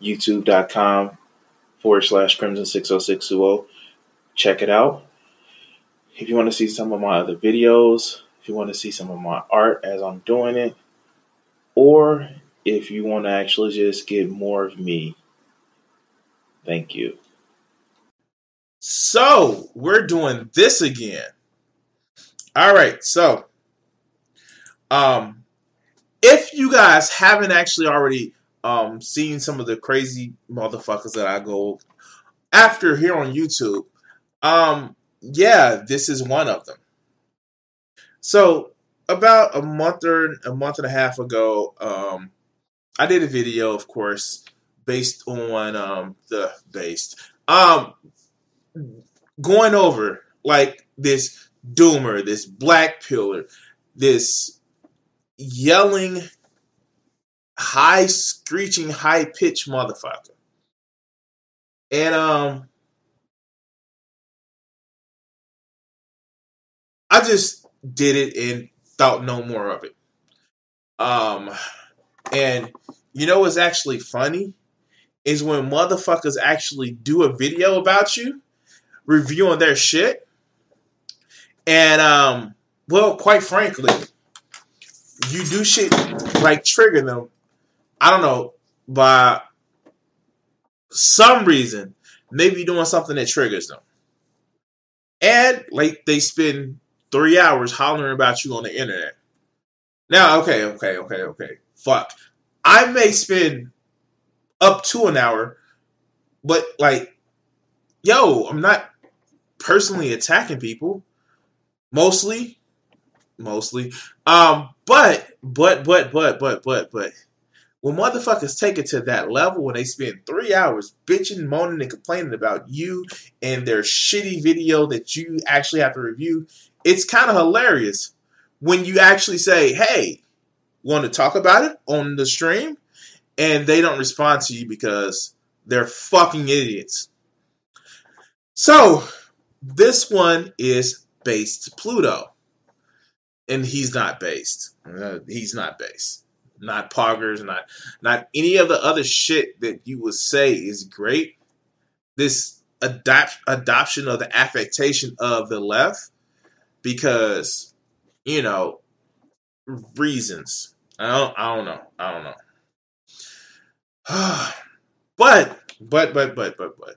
youtube.com forward slash crimson 60620. Check it out. If you want to see some of my other videos, if you want to see some of my art as I'm doing it, or if you want to actually just get more of me, thank you. So, we're doing this again. All right, so um if you guys haven't actually already um, seeing some of the crazy motherfuckers that I go after here on YouTube. Um, yeah, this is one of them. So about a month or a month and a half ago, um, I did a video, of course, based on um, the based um, going over like this doomer, this black piller, this yelling high screeching, high pitched motherfucker. And um I just did it and thought no more of it. Um and you know what's actually funny is when motherfuckers actually do a video about you reviewing their shit. And um well, quite frankly, you do shit like trigger them I don't know, by some reason, maybe doing something that triggers them. And like they spend three hours hollering about you on the internet. Now, okay, okay, okay, okay. Fuck. I may spend up to an hour, but like, yo, I'm not personally attacking people. Mostly. Mostly. Um, but, but, but, but, but, but, but when motherfuckers take it to that level, when they spend three hours bitching, moaning, and complaining about you and their shitty video that you actually have to review, it's kind of hilarious when you actually say, hey, want to talk about it on the stream? And they don't respond to you because they're fucking idiots. So, this one is based Pluto. And he's not based. Uh, he's not based not poggers, not not any of the other shit that you would say is great. This adopt adoption of the affectation of the left because you know reasons. I don't I don't know. I don't know. but but but but but but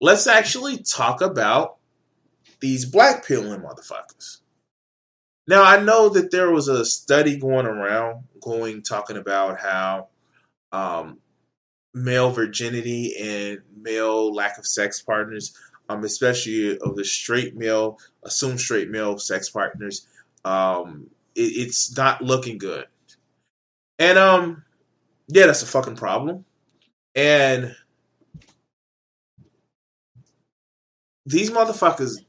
let's actually talk about these black pilling motherfuckers. Now I know that there was a study going around, going talking about how um, male virginity and male lack of sex partners, um, especially of the straight male, assumed straight male sex partners, um, it, it's not looking good. And um, yeah, that's a fucking problem. And these motherfuckers,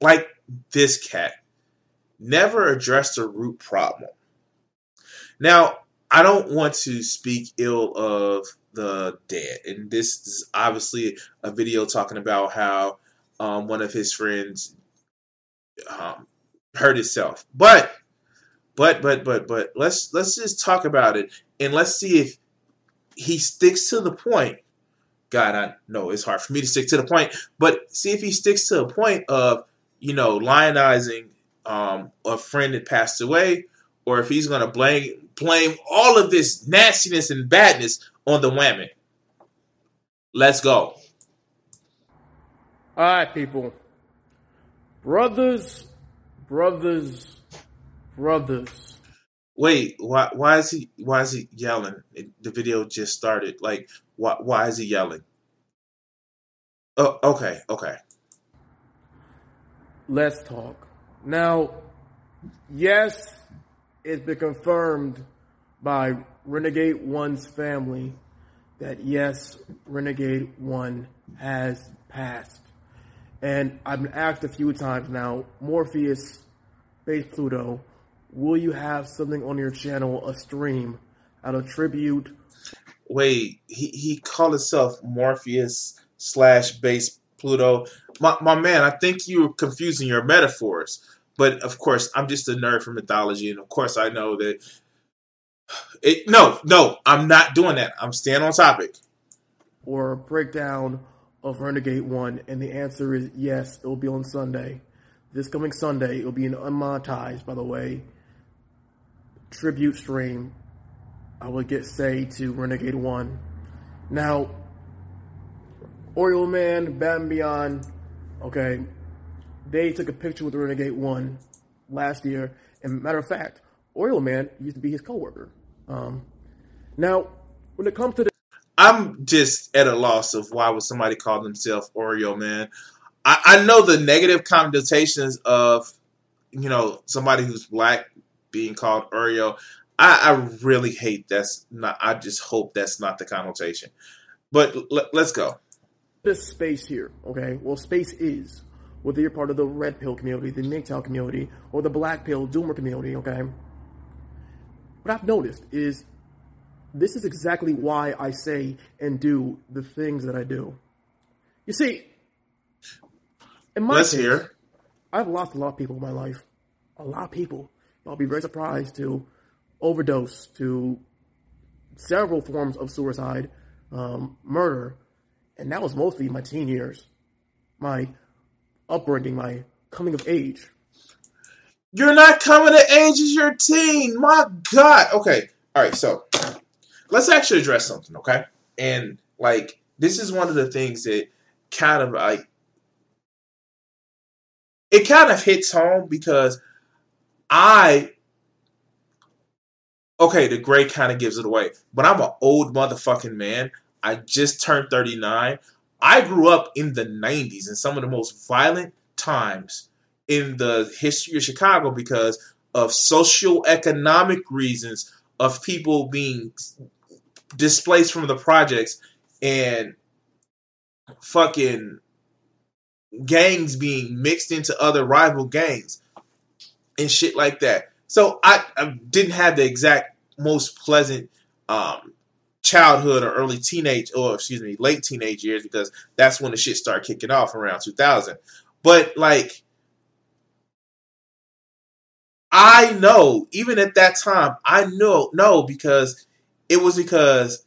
like this cat, never address the root problem. Now, I don't want to speak ill of the dead, and this is obviously a video talking about how um, one of his friends um, hurt himself. But, but, but, but, but let's let's just talk about it, and let's see if he sticks to the point. God, I know it's hard for me to stick to the point, but see if he sticks to the point of you know lionizing um, a friend that passed away, or if he's going to blame blame all of this nastiness and badness on the women. Let's go. All right, people. Brothers, brothers, brothers. Wait, why? Why is he? Why is he yelling? The video just started. Like, why? Why is he yelling? Oh, okay, okay. Let's talk. Now, Yes, it's been confirmed by Renegade One's family that yes, Renegade One has passed. And I've been asked a few times now, Morpheus, Base Pluto, will you have something on your channel, a stream, out of tribute? Wait, he, he called himself Morpheus slash base Pluto. My, my man, I think you're confusing your metaphors. But of course, I'm just a nerd for mythology, and of course, I know that. It, no, no, I'm not doing that. I'm staying on topic. Or a breakdown of Renegade One, and the answer is yes. It will be on Sunday, this coming Sunday. It will be an unmonetized, by the way, tribute stream. I will get say to Renegade One. Now, Oreo Man, Batman Beyond, okay, they took a picture with the Renegade One last year. And matter of fact, Oreo Man used to be his coworker. Um, now, when it comes to the I'm just at a loss of why would somebody call themselves Oreo Man. I, I know the negative connotations of you know somebody who's black being called Oreo. I, I really hate that's not. I just hope that's not the connotation. But l- let's go. This space here, okay? Well, space is whether you're part of the red pill community, the MGTOW community, or the black pill doomer community, okay? What I've noticed is this is exactly why I say and do the things that I do. You see, in my Let's case, hear. I've lost a lot of people in my life. A lot of people. I'll be very surprised to overdose, to several forms of suicide, um, murder, and that was mostly my teen years, my upbringing, my coming of age. You're not coming to age as your teen. My God. Okay. All right. So let's actually address something. Okay. And like this is one of the things that kind of like it kind of hits home because I okay, the gray kind of gives it away. But I'm an old motherfucking man. I just turned 39. I grew up in the 90s in some of the most violent times in the history of Chicago because of socioeconomic reasons of people being displaced from the projects and fucking gangs being mixed into other rival gangs and shit like that. So I, I didn't have the exact most pleasant um, childhood or early teenage, or excuse me, late teenage years because that's when the shit started kicking off around 2000. But like, I know even at that time, I know no because it was because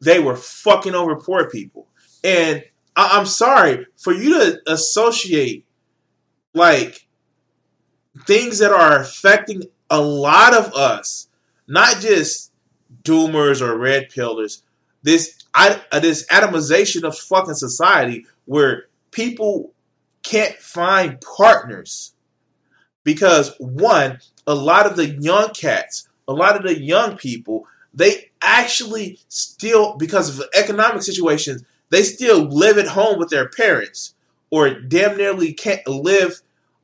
they were fucking over poor people, and I, I'm sorry for you to associate like things that are affecting a lot of us, not just doomers or red pillers. This I, uh, this atomization of fucking society where people can't find partners because one, a lot of the young cats, a lot of the young people, they actually still because of economic situations, they still live at home with their parents or damn nearly can't live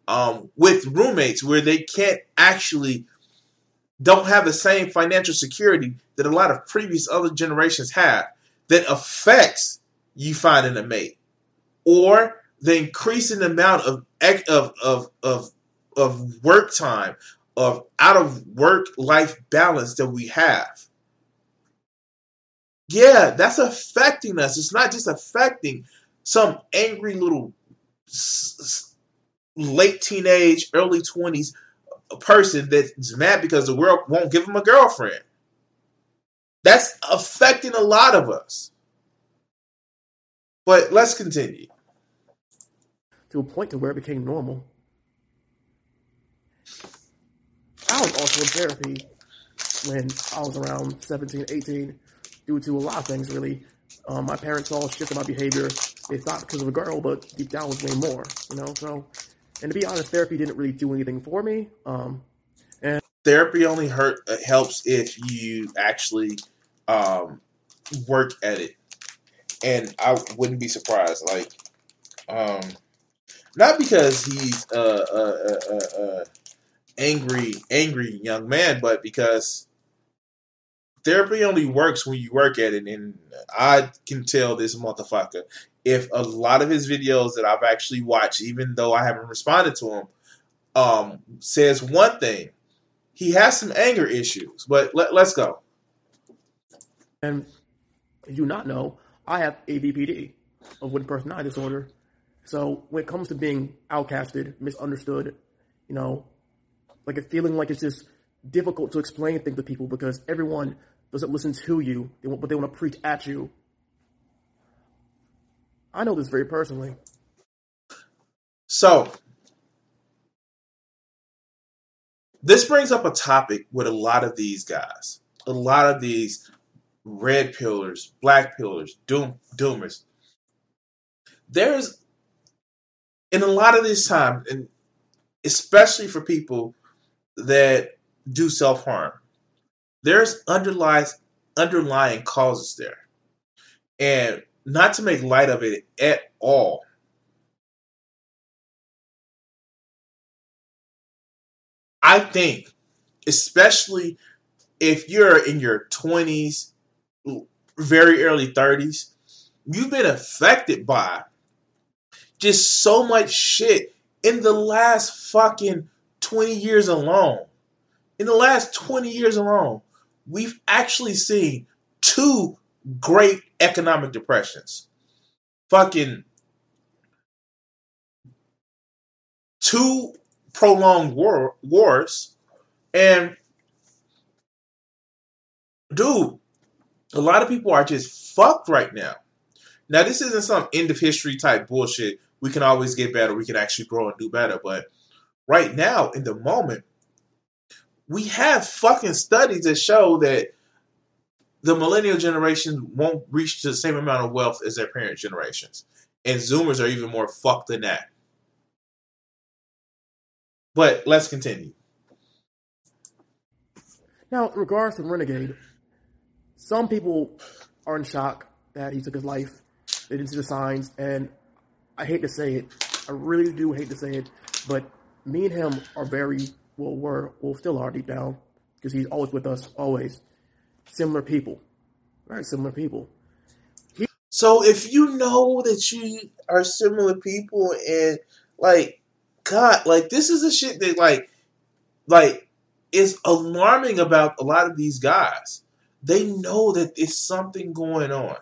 um, with roommates where they can't actually don't have the same financial security that a lot of previous other generations have that affects you finding a mate or the increasing amount of of of of, of work time of out of work life balance that we have. Yeah that's affecting us. It's not just affecting some angry little late teenage early 20s person that's mad because the world won't give him a girlfriend that's affecting a lot of us but let's continue to a point to where it became normal. I was also in therapy when I was around 17, 18, due to a lot of things, really. Um, my parents shit in my behavior. They thought because of a girl, but deep down was way more, you know? So, and to be honest, therapy didn't really do anything for me. Um, and therapy only hurt uh, helps if you actually um, work at it and i wouldn't be surprised like um, not because he's uh, uh, uh, uh, angry, angry young man, but because therapy only works when you work at it, and I can tell this motherfucker if a lot of his videos that I've actually watched, even though I haven't responded to him, um, says one thing. He has some anger issues, but let, let's go. And you do not know, I have ABPD, avoidant personality disorder. So when it comes to being outcasted, misunderstood, you know, like a feeling like it's just difficult to explain things to people because everyone doesn't listen to you, but they want to preach at you. I know this very personally. So, this brings up a topic with a lot of these guys, a lot of these red pillers, black pillers, doom doomers. There's in a lot of this time, and especially for people that do self harm, there's underlies underlying causes there, and not to make light of it at all. I think, especially if you're in your 20s, very early 30s, you've been affected by just so much shit in the last fucking 20 years alone. In the last 20 years alone, we've actually seen two great economic depressions. Fucking two prolonged war, wars. And dude, a lot of people are just fucked right now. Now, this isn't some end of history type bullshit. We can always get better. We can actually grow and do better. But right now, in the moment, we have fucking studies that show that the millennial generation won't reach the same amount of wealth as their parent generations. And Zoomers are even more fucked than that. But let's continue. Now, in regards to Renegade, some people are in shock that he took his life. They didn't see the signs, and I hate to say it. I really do hate to say it, but me and him are very well, were well, still are deep down because he's always with us, always similar people, very similar people. He- so if you know that you are similar people and like God, like this is a shit that like like is alarming about a lot of these guys. They know that there's something going on.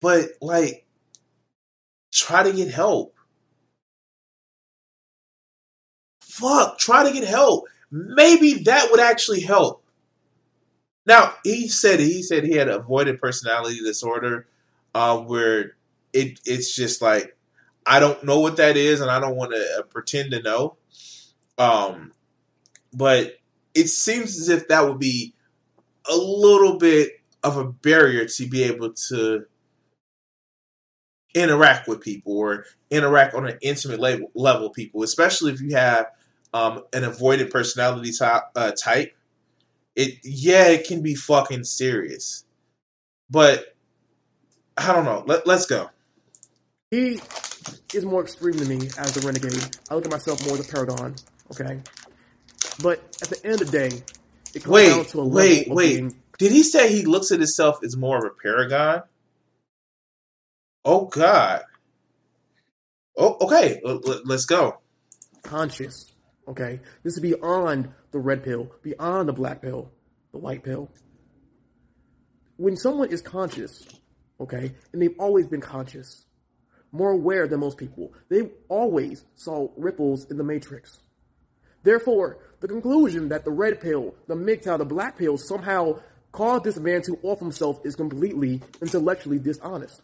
But like try to get help. Fuck, try to get help. Maybe that would actually help. Now he said he said he had avoidant personality disorder, uh, where it it's just like I don't know what that is, and I don't want to uh, pretend to know. Um, but it seems as if that would be a little bit of a barrier to be able to interact with people or interact on an intimate level, level people, especially if you have um, an avoidant personality type, uh, type it yeah, it can be fucking serious. But I don't know. Let, let's go. He is more extreme than me as a renegade. I look at myself more as a paragon. Okay, but at the end of the day, it comes wait, down to a wait, wait. Being... Did he say he looks at himself as more of a paragon? Oh God. Oh, okay. Let's go. Conscious. Okay, this is beyond the red pill, beyond the black pill, the white pill. When someone is conscious, okay, and they've always been conscious, more aware than most people, they always saw ripples in the matrix. Therefore, the conclusion that the red pill, the MGTOW, the black pill somehow caused this man to off himself is completely intellectually dishonest.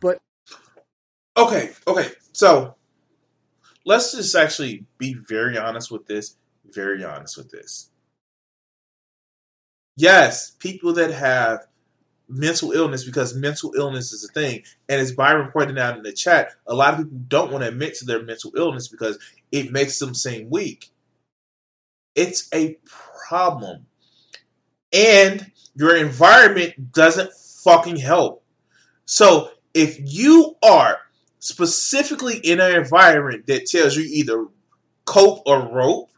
But okay, okay, so let's just actually be very honest with this. Very honest with this. Yes, people that have mental illness because mental illness is a thing. And as Byron pointed out in the chat, a lot of people don't want to admit to their mental illness because it makes them seem weak. It's a problem. And your environment doesn't fucking help. So if you are specifically in an environment that tells you either cope or rope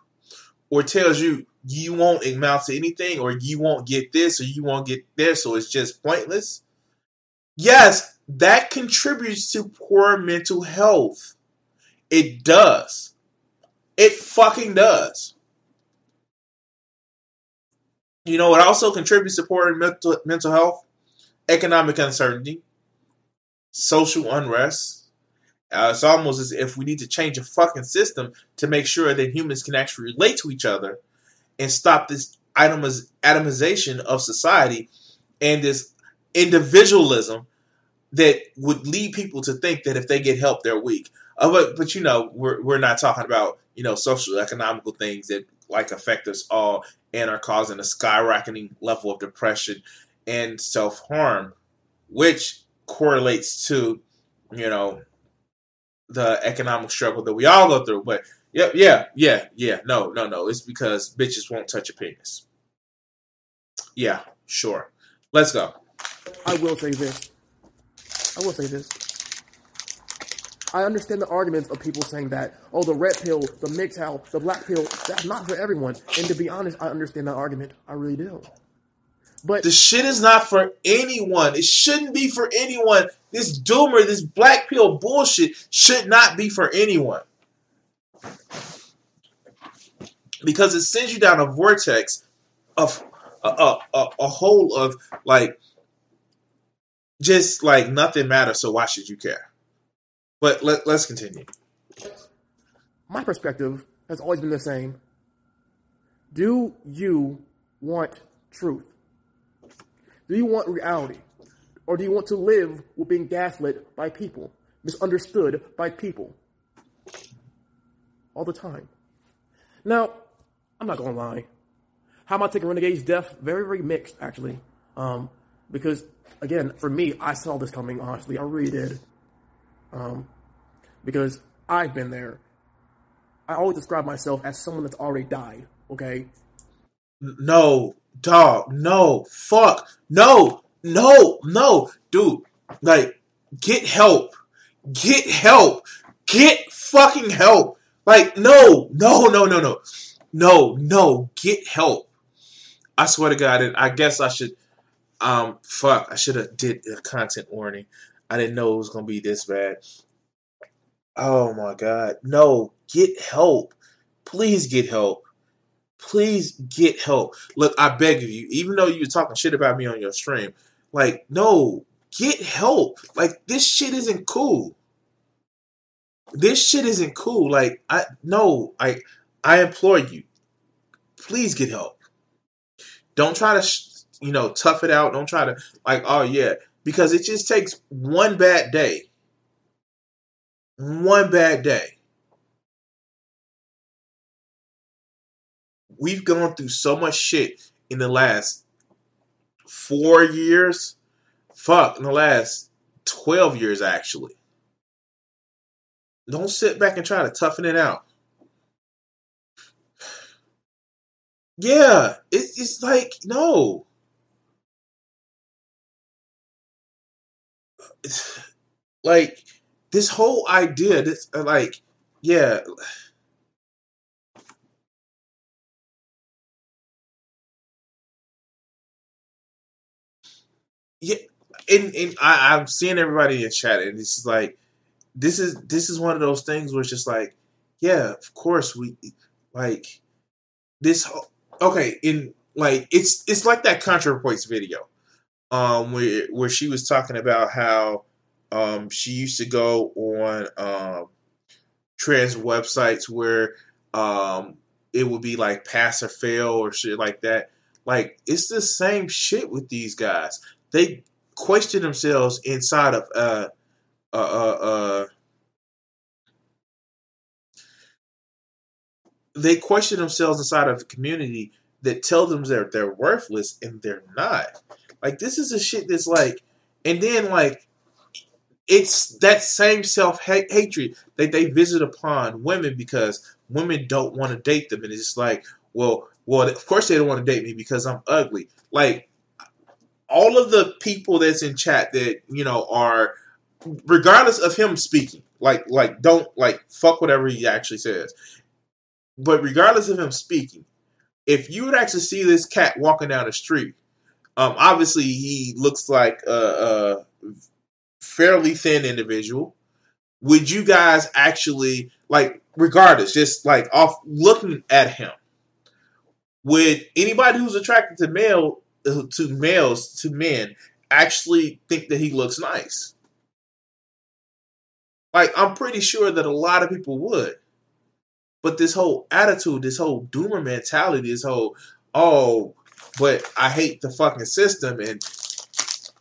or tells you you won't amount to anything or you won't get this or you won't get there, so it's just pointless. Yes that contributes to poor mental health. It does. It fucking does. You know it also contributes to poor mental, mental health? Economic uncertainty. Social unrest uh, it's almost as if we need to change a fucking system to make sure that humans can actually relate to each other and stop this atomiz- atomization of society and this individualism that would lead people to think that if they get help, they're weak. Uh, but, but you know, we're, we're not talking about, you know, social economical things that like affect us all and are causing a skyrocketing level of depression and self harm, which correlates to, you know, the economic struggle that we all go through. But yeah, yeah, yeah, yeah. No, no, no. It's because bitches won't touch a penis. Yeah, sure. Let's go. I will say this. I will say this. I understand the arguments of people saying that, oh, the red pill, the MGTOW, the black pill, that's not for everyone. And to be honest, I understand that argument. I really do. But the shit is not for anyone. It shouldn't be for anyone. This doomer, this black pill bullshit should not be for anyone. Because it sends you down a vortex of a, a, a, a hole of like just like nothing matters, so why should you care? But let, let's continue. My perspective has always been the same. Do you want truth? Do you want reality? Or do you want to live with being gaslit by people, misunderstood by people? All the time. Now, I'm not gonna lie. How am I taking Renegade's death? Very, very mixed, actually. Um, because, again, for me, I saw this coming, honestly. I really did. Um, because I've been there. I always describe myself as someone that's already died, okay? No, dog, no, fuck, no, no, no, dude, like, get help, get help, get fucking help. Like, no, no, no, no, no, no, no, get help. I swear to God, and I guess I should, um, fuck, I should have did a content warning. I didn't know it was gonna be this bad. Oh my God, no, get help, please get help please get help. Look, I beg of you, even though you were talking shit about me on your stream, like, no, get help. Like, this shit isn't cool. This shit isn't cool. Like, I no, I I implore you, please get help. Don't try to, you know, tough it out. Don't try to like, oh yeah, because it just takes one bad day. One bad day we've gone through so much shit in the last four years. Fuck, in the last 12 years, actually. Don't sit back and try to toughen it out. Yeah, it, it's like, no. like, this whole idea, this, uh, like, yeah. Yeah, and, and I, I'm seeing everybody in chat, and it's like this is this is one of those things where it's just like, yeah, of course we like this. Okay, in like it's it's like that ContraPoints video, um, where where she was talking about how um she used to go on um trans websites where um it would be like pass or fail or shit like that. Like it's the same shit with these guys they question themselves inside of uh uh uh, uh they question themselves inside of a community that tell them that they're worthless and they're not. Like this is a shit that's like, and then like, it's that same self hatred that they visit upon women because women don't want to date them, and it's just like, well, well, of course they don't want to date me because I'm ugly. Like all of the people that's in chat that you know are regardless of him speaking like like don't like fuck whatever he actually says but regardless of him speaking, if you would actually see this cat walking down the street, um, obviously he looks like a, a fairly thin individual. Would you guys actually like, regardless, just like off looking at him, would anybody who's attracted to male to males to men actually think that he looks nice? Like, I'm pretty sure that a lot of people would. But this whole attitude, this whole doomer mentality, this whole, oh, but I hate the fucking system. And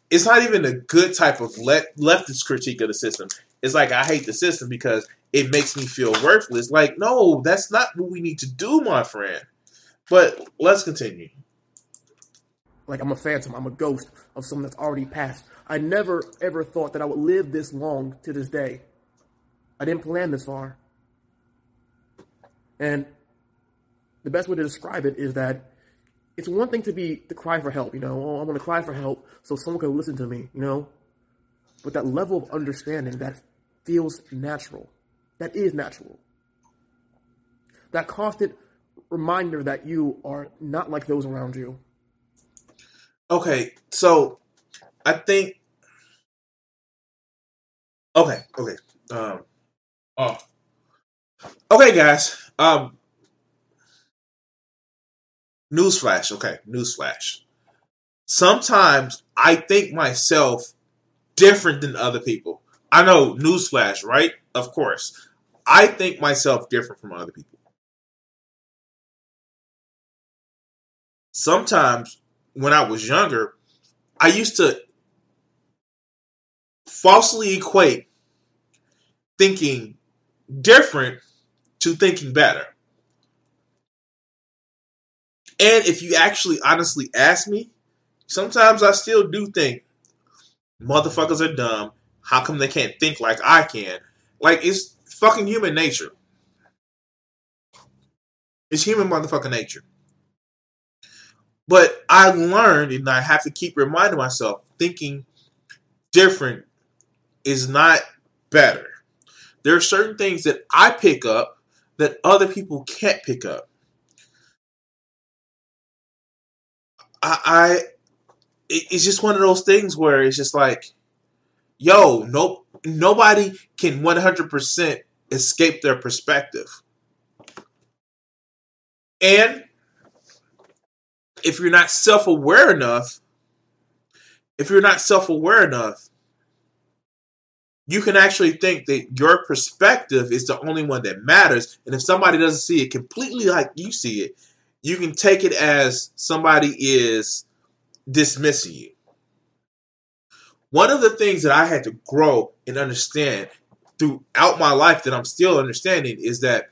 it's not even a good type of le- leftist critique of the system. It's like, I hate the system because it makes me feel worthless. Like, no, that's not what we need to do, my friend. But let's continue. Like, I'm a phantom, I'm a ghost of someone that's already passed. I never ever thought that I would live this long to this day. I didn't plan this far. And the best way to describe it is that it's one thing to be to cry for help, you know, oh, I want to cry for help so someone can listen to me, you know. But that level of understanding that feels natural, that is natural. That constant reminder that you are not like those around you. Okay, so I think okay, okay. Um oh. Okay, guys. Um, newsflash. Okay, newsflash. Sometimes I think myself different than other people. I know, newsflash, right? Of course. I think myself different from other people. Sometimes when I was younger, I used to falsely equate thinking different to thinking better. And if you actually honestly ask me, sometimes I still do think motherfuckers are dumb. How come they can't think like I can? Like, it's fucking human nature. It's human motherfucking nature. But I learned, and I have to keep reminding myself, thinking different is not better. There are certain things that I pick up that other people can't pick up. I, I it's just one of those things where it's just like, yo, nope, nobody can 100% escape their perspective. And if you're not self aware enough, if you're not self aware enough, you can actually think that your perspective is the only one that matters. And if somebody doesn't see it completely like you see it, you can take it as somebody is dismissing you. One of the things that I had to grow and understand throughout my life that I'm still understanding is that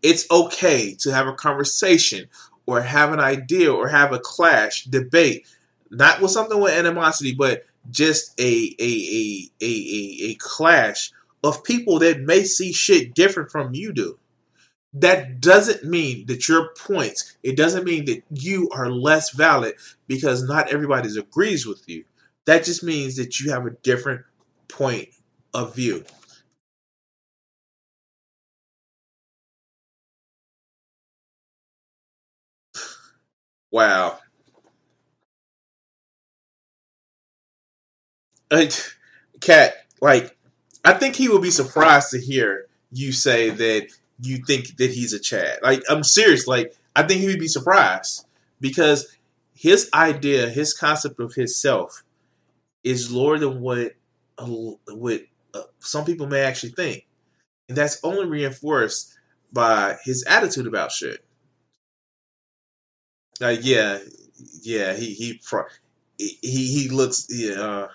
it's okay to have a conversation or have an idea or have a clash, debate, not with something with animosity, but just a a a a a, a clash of people that may see shit different from you do. That doesn't mean that your points, it doesn't mean that you are less valid because not everybody agrees with you. That just means that you have a different point of view. Wow. Cat, like, I think he will be surprised to hear you say that you think that he's a Chad. Like, I'm serious. Like, I think he would be surprised because his idea, his concept of himself, is lower than what uh, what uh, some people may actually think, and that's only reinforced by his attitude about shit. Like, yeah, yeah, he he he he looks yeah. Uh,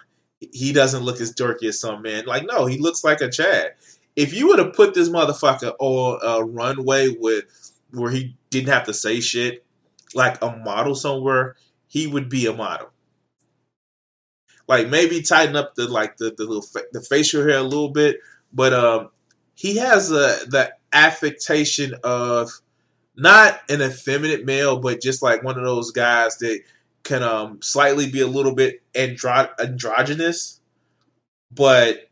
he doesn't look as dorky as some man. Like, no, he looks like a Chad. If you would have put this motherfucker on a runway with where he didn't have to say shit, like a model somewhere, he would be a model. Like maybe tighten up the like the the little the facial hair a little bit, but um, he has a the affectation of not an effeminate male, but just like one of those guys that can um slightly be a little bit andro- androgynous, but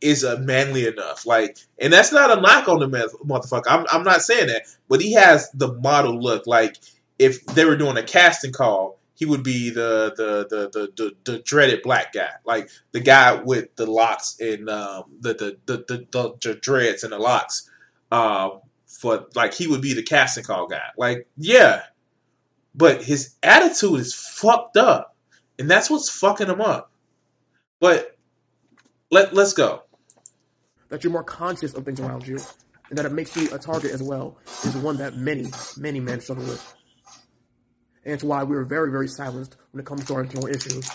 is uh, manly enough. Like, and that's not a knock on the man, motherfucker. I'm, I'm not saying that, but he has the model look. Like, if they were doing a casting call, he would be the the the the, the, the dreaded black guy, like the guy with the locks and um, the, the, the the the dreads and the locks. Um, for like he would be the casting call guy. Like, yeah, but his attitude is fucked up, and that's what's fucking him up. But let let's go. That you're more conscious of things around you, and that it makes you a target as well, is one that many, many men struggle with. And it's why we're very, very silenced when it comes to our internal issues.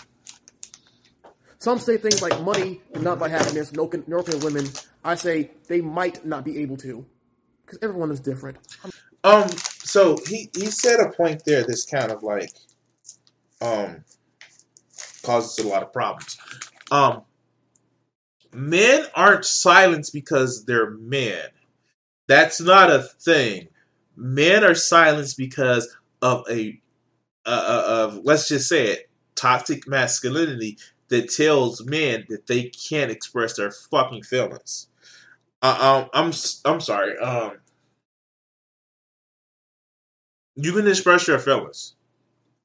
Some say things like money cannot buy happiness, no can, nor can women. I say they might not be able to, because everyone is different. Um, so he he said a point there that's kind of like um causes a lot of problems. Um, men aren't silenced because they're men. That's not a thing. Men are silenced because of a uh, uh, of let's just say it toxic masculinity that tells men that they can't express their fucking feelings. I'm I'm sorry. Um, you can express your feelings.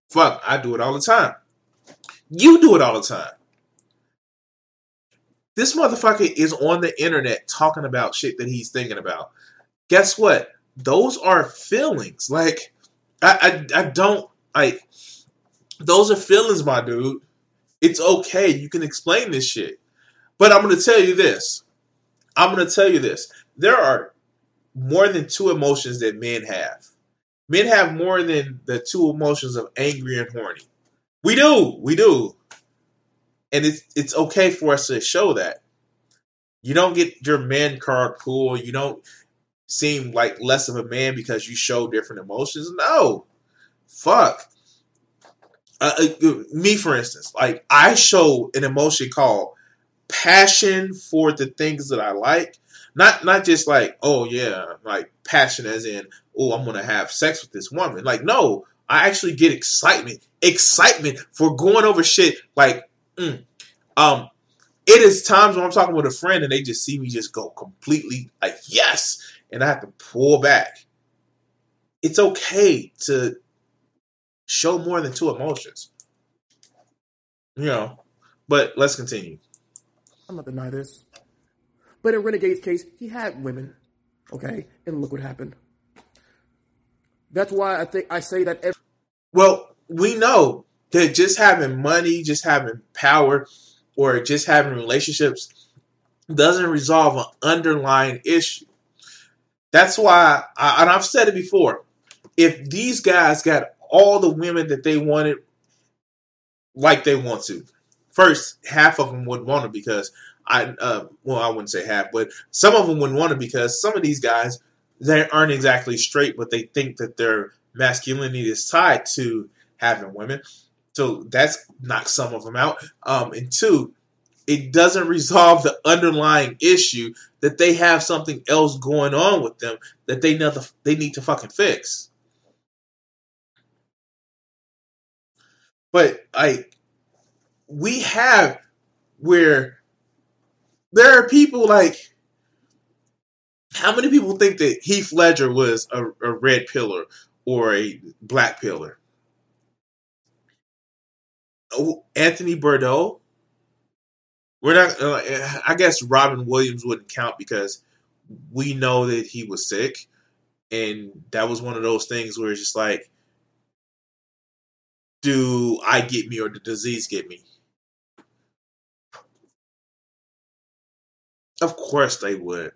Fuck, I do it all the time. You do it all the time. This motherfucker is on the internet talking about shit that he's thinking about. Guess what? Those are feelings. Like, I, I, I don't like. Those are feelings, my dude. It's okay. You can explain this shit. But I'm going to tell you this. I'm going to tell you this. There are more than two emotions that men have. Men have more than the two emotions of angry and horny. We do. We do. And it's it's okay for us to show that. You don't get your man card cool. You don't seem like less of a man because you show different emotions. No. Fuck. Uh, uh, me, for instance, like I show an emotion called passion for the things that I like. Not not just like, oh yeah, like passion as in, oh, I'm gonna have sex with this woman. Like, no, I actually get excitement, excitement for going over shit. Like, mm. um, it is times when I'm talking with a friend and they just see me just go completely like yes, and I have to pull back. It's okay to show more than two emotions. You know, but let's continue. I'm not deny this. But in Renegade's case, he had women. Okay? And look what happened. That's why I think I say that every- Well, we know that just having money, just having power, or just having relationships doesn't resolve an underlying issue. That's why, I, and I've said it before, if these guys got all the women that they wanted like they want to, first half of them would want to because I, uh, well, I wouldn't say half, but some of them wouldn't want to because some of these guys they aren't exactly straight, but they think that their masculinity is tied to having women. So that's knocks some of them out. Um, and two, it doesn't resolve the underlying issue that they have something else going on with them that they need to, they need to fucking fix. But like we have where there are people like how many people think that Heath Ledger was a, a red piller or a black piller? Oh, Anthony Bourdain. We're not. Uh, I guess Robin Williams wouldn't count because we know that he was sick, and that was one of those things where it's just like, do I get me or the disease get me? Of course they would.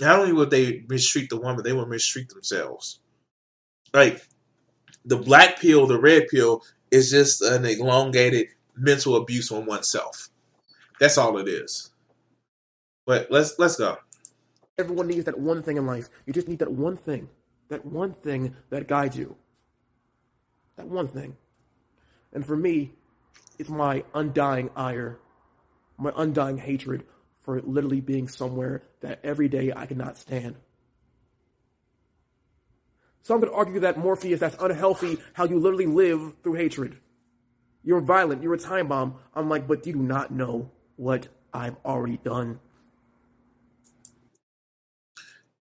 Not only would they mistreat the woman, they would mistreat themselves. Like the black pill, the red pill is just an elongated mental abuse on oneself. That's all it is. But let's let's go. everyone needs that one thing in life. You just need that one thing. That one thing that guides you. That one thing. And for me, it's my undying ire, my undying hatred for literally being somewhere that every day I cannot stand. Some could argue that Morpheus, that's unhealthy, how you literally live through hatred. You're violent, you're a time bomb. I'm like, but you do not know what I've already done.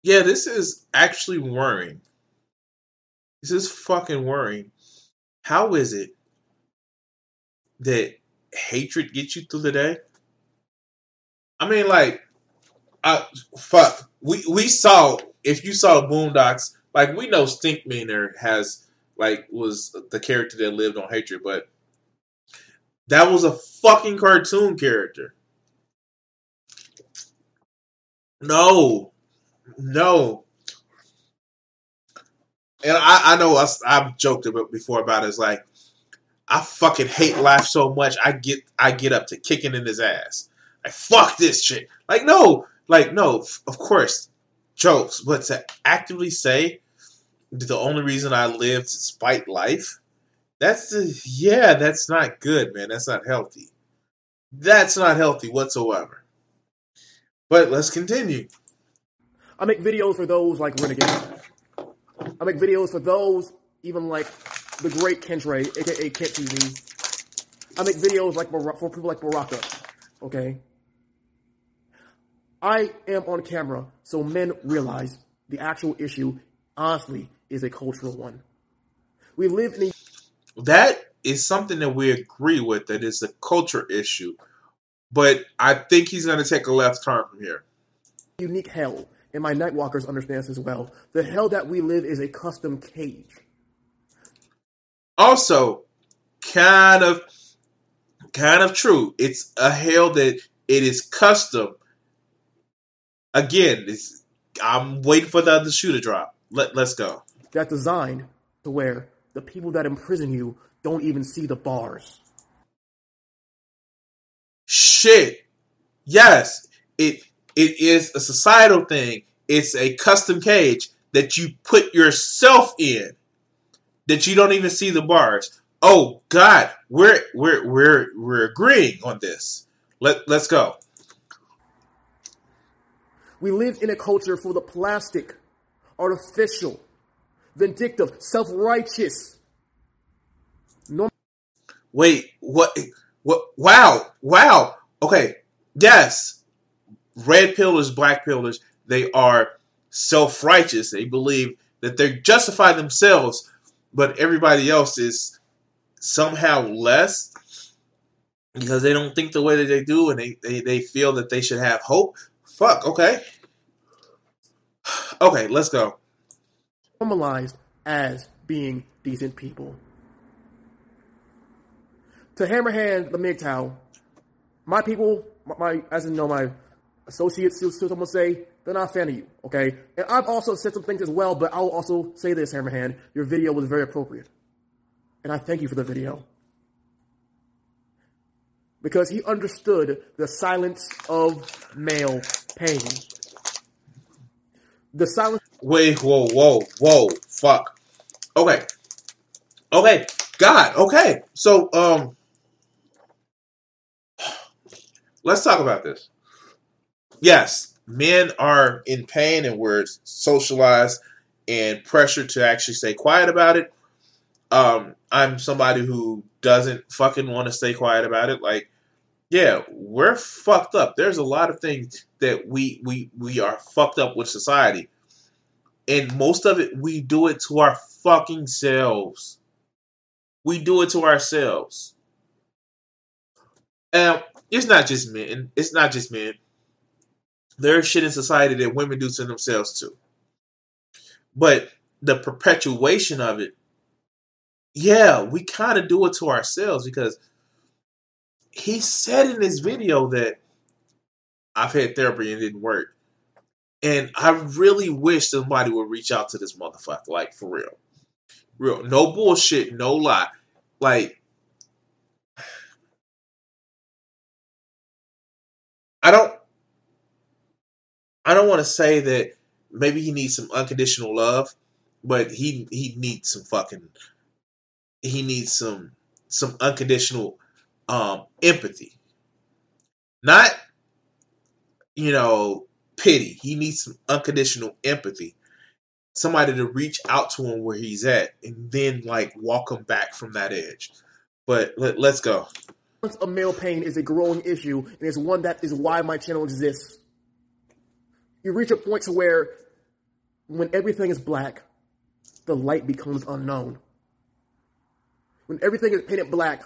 Yeah, this is actually worrying. This is fucking worrying. How is it that hatred gets you through the day? I mean, like, I fuck. We we saw if you saw Boondocks, like we know Stinkmeaner has like was the character that lived on hatred, but that was a fucking cartoon character. No, no. And I, I know I, I've joked about before about it. It's like I fucking hate life so much. I get I get up to kicking in his ass. Fuck this shit. Like no, like no. Of course, jokes, but to actively say the only reason I live to spite life, that's the yeah, that's not good, man. That's not healthy. That's not healthy whatsoever. But let's continue. I make videos for those like Renegade. I make videos for those even like the great Kentre, aka Kent TV. I make videos like Bar- for people like Baraka. Okay. I am on camera so men realize the actual issue, honestly, is a cultural one. We live in a That is something that we agree with that is a culture issue. But I think he's going to take a left turn from here. unique hell, and my Nightwalkers understand this as well. The hell that we live is a custom cage. Also, kind of, kind of true. It's a hell that it is custom. Again, it's, I'm waiting for the other shoe to drop. Let Let's go. that's designed to where the people that imprison you don't even see the bars. Shit. Yes, it it is a societal thing. It's a custom cage that you put yourself in. That you don't even see the bars. Oh God, we're we're we're we're agreeing on this. Let let's go. We live in a culture full of plastic, artificial, vindictive, self-righteous. Norm- Wait, what? What? Wow, wow. Okay, yes. Red pillers, black pillers, they are self righteous. They believe that they justify themselves, but everybody else is somehow less because they don't think the way that they do and they, they, they feel that they should have hope. Fuck, okay. Okay, let's go. normalized as being decent people. To Hammerhand the MGTOW, my people, my, as in know my associates, still someone say they're not a fan of you. Okay, and I've also said some things as well, but I'll also say this, Hammerhand, your video was very appropriate, and I thank you for the video because he understood the silence of male pain. The silence Wait, whoa, whoa, whoa, fuck. Okay. Okay. God, okay. So, um, let's talk about this. Yes, men are in pain and we're socialized and pressured to actually stay quiet about it. Um, I'm somebody who doesn't fucking want to stay quiet about it. Like, yeah, we're fucked up. There's a lot of things that we we we are fucked up with society and most of it we do it to our fucking selves. We do it to ourselves. And it's not just men. It's not just men. There's shit in society that women do to themselves too. But the perpetuation of it, yeah, we kind of do it to ourselves because he said in this video that I've had therapy and it didn't work. And I really wish somebody would reach out to this motherfucker, like for real. Real. No bullshit, no lie. Like, I don't I don't want to say that maybe he needs some unconditional love, but he he needs some fucking he needs some some unconditional um empathy. Not you know pity. He needs some unconditional empathy. Somebody to reach out to him where he's at and then like walk him back from that edge. But let, let's go. of male pain is a growing issue, and it's one that is why my channel exists. You reach a point to where, when everything is black, the light becomes unknown. When everything is painted black,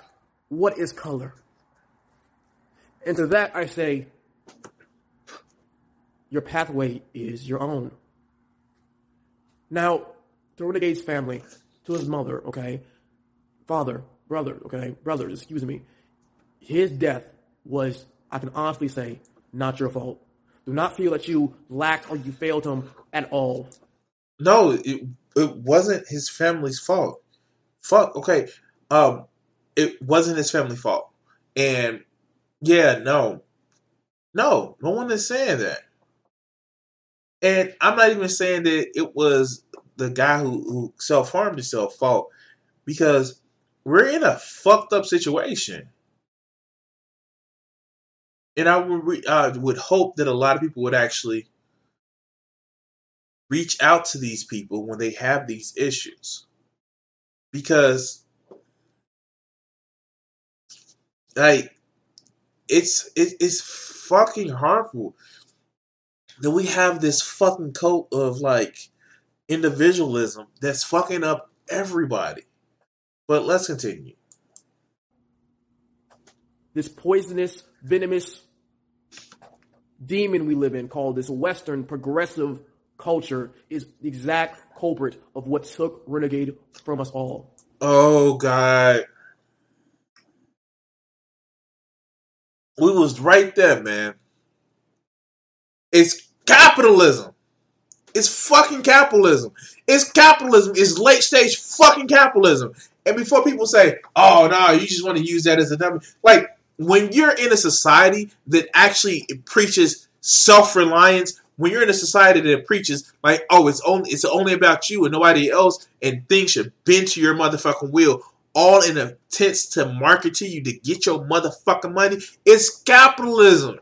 what is color? And to that I say, your pathway is your own. Now, to Renegade's family, to his mother, okay, father, brother, okay, brothers, excuse me, his death was, I can honestly say, not your fault. Do not feel that you lacked or you failed him at all. No, it it wasn't his family's fault. Fuck. Okay. Um, it wasn't his family fault. And yeah, no, no, no one is saying that. And I'm not even saying that it was the guy who, who self harmed himself fault because we're in a fucked up situation. And I would uh, would hope that a lot of people would actually reach out to these people when they have these issues because like it's it, it's fucking harmful that we have this fucking cult of like individualism that's fucking up everybody. But let's continue. This poisonous, venomous demon we live in, called this Western progressive culture, is the exact culprit of what took Renegade from us all. oh god we was right there man it's capitalism It's fucking capitalism. It's capitalism. It's late stage fucking capitalism. And before people say, "Oh no, you just want to use that as a dummy," like when you're in a society that actually preaches self reliance, when you're in a society that preaches like, "Oh, it's only it's only about you and nobody else," and things should bend to your motherfucking will, all in attempts to market to you to get your motherfucking money, it's capitalism.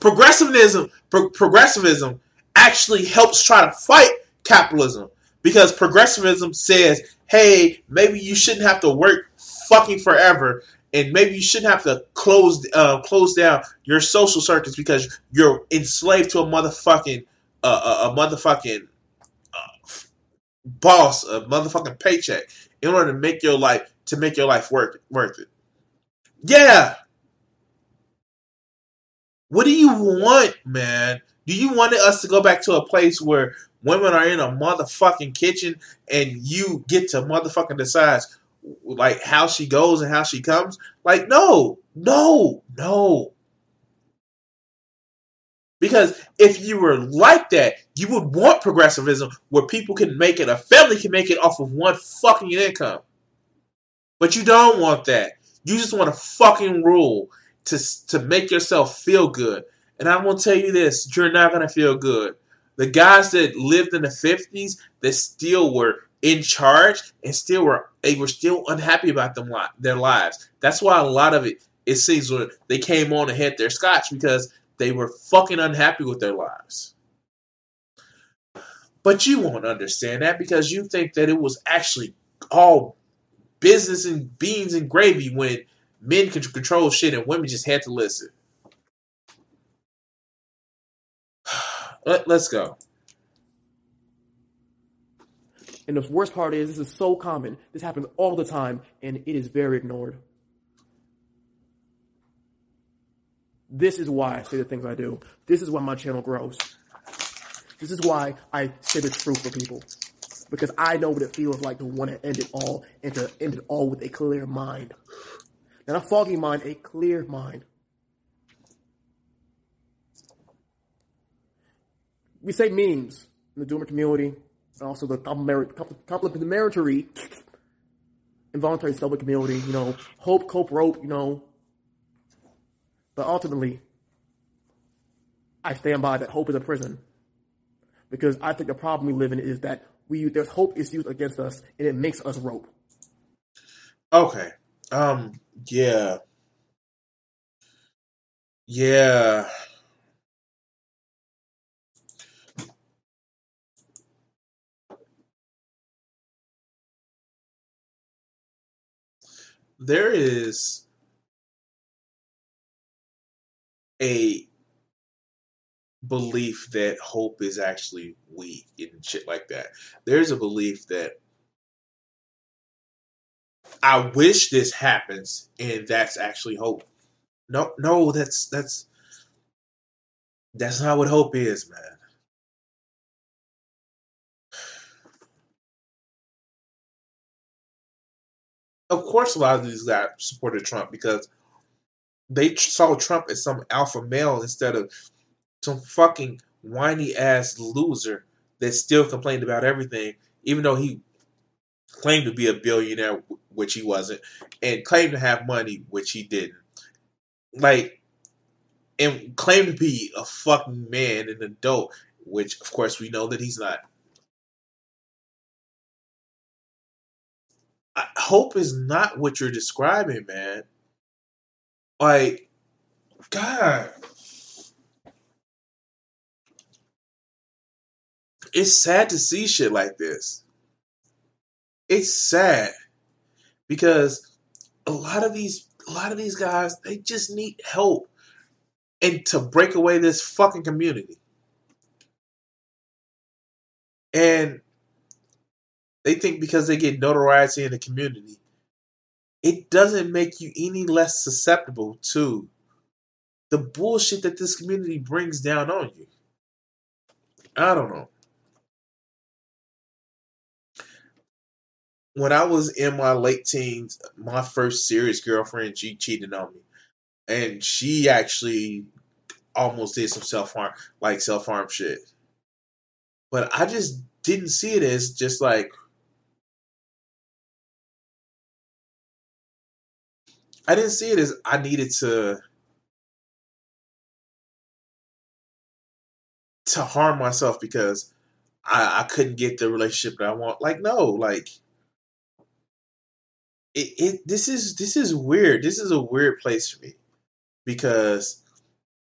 Progressivism pro- progressivism actually helps try to fight capitalism because progressivism says hey maybe you shouldn't have to work fucking forever and maybe you shouldn't have to close uh, close down your social circuits because you're enslaved to a motherfucking uh, a, a motherfucking uh, boss a motherfucking paycheck in order to make your life to make your life work worth it yeah what do you want, man? Do you want us to go back to a place where women are in a motherfucking kitchen and you get to motherfucking decide like how she goes and how she comes? Like, no, no, no. Because if you were like that, you would want progressivism where people can make it, a family can make it off of one fucking income. But you don't want that. You just want a fucking rule to to make yourself feel good. And I'm gonna tell you this: you're not gonna feel good. The guys that lived in the '50s that still were in charge and still were they were still unhappy about them li- their lives. That's why a lot of it it seems where they came on and had their scotch because they were fucking unhappy with their lives. But you won't understand that because you think that it was actually all business and beans and gravy when men could control shit and women just had to listen. Let, let's go. And the worst part is, this is so common. This happens all the time, and it is very ignored. This is why I say the things I do. This is why my channel grows. This is why I say the truth for people. Because I know what it feels like to want to end it all and to end it all with a clear mind. Not a foggy mind, a clear mind. We say memes in the Doomer community, and also the complimentary, involuntary celibate community, you know, hope, cope, rope, you know. But ultimately, I stand by that hope is a prison. Because I think the problem we live in is that we there's hope is used against us and it makes us rope. Okay. Um. Yeah. Yeah. there is a belief that hope is actually weak and shit like that. There's a belief that I wish this happens and that's actually hope. No no, that's that's that's not what hope is, man. Of course, a lot of these guys supported Trump because they saw Trump as some alpha male instead of some fucking whiny ass loser that still complained about everything, even though he claimed to be a billionaire, which he wasn't, and claimed to have money, which he didn't. Like, and claimed to be a fucking man, an adult, which of course we know that he's not. I, hope is not what you're describing, man. Like, God. It's sad to see shit like this. It's sad because a lot of these a lot of these guys they just need help and to break away this fucking community. And they think because they get notoriety in the community, it doesn't make you any less susceptible to the bullshit that this community brings down on you. I don't know. When I was in my late teens, my first serious girlfriend, she cheated on me. And she actually almost did some self harm, like self harm shit. But I just didn't see it as just like I didn't see it as I needed to to harm myself because I, I couldn't get the relationship that I want. Like, no, like it, it this is this is weird. This is a weird place for me because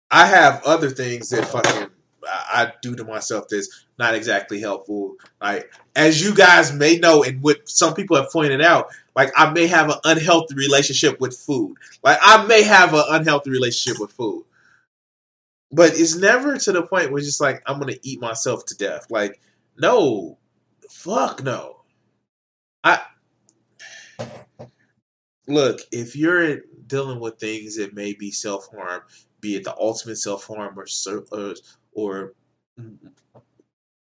I have other things that fucking I do to myself that's not exactly helpful. Like as you guys may know, and what some people have pointed out, like I may have an unhealthy relationship with food. Like I may have an unhealthy relationship with food. But it's never to the point where it's just like I'm gonna eat myself to death. Like, no. Fuck no. I look, if you're dealing with things that may be self harm, be it the ultimate self harm or or, or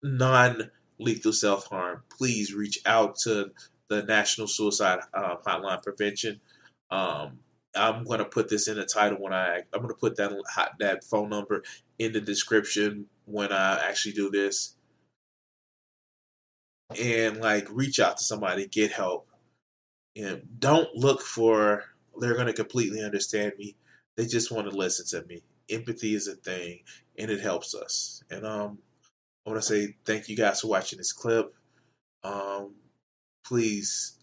non lethal self harm, please reach out to the National Suicide uh, Hotline Prevention. Um, I'm going to put this in the title when I I'm going to put that hot, that phone number in the description when I actually do this. And like reach out to somebody, get help. And don't look for they're going to completely understand me. They just want to listen to me. Empathy is a thing and it helps us. And um I want to say thank you guys for watching this clip. Um please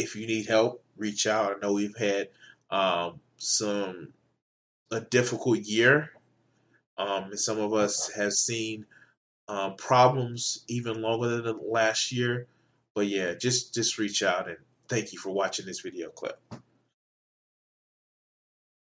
if you need help, reach out. I know we've had um, some a difficult year. Um, and some of us have seen um, problems even longer than the last year. But yeah, just just reach out and thank you for watching this video clip.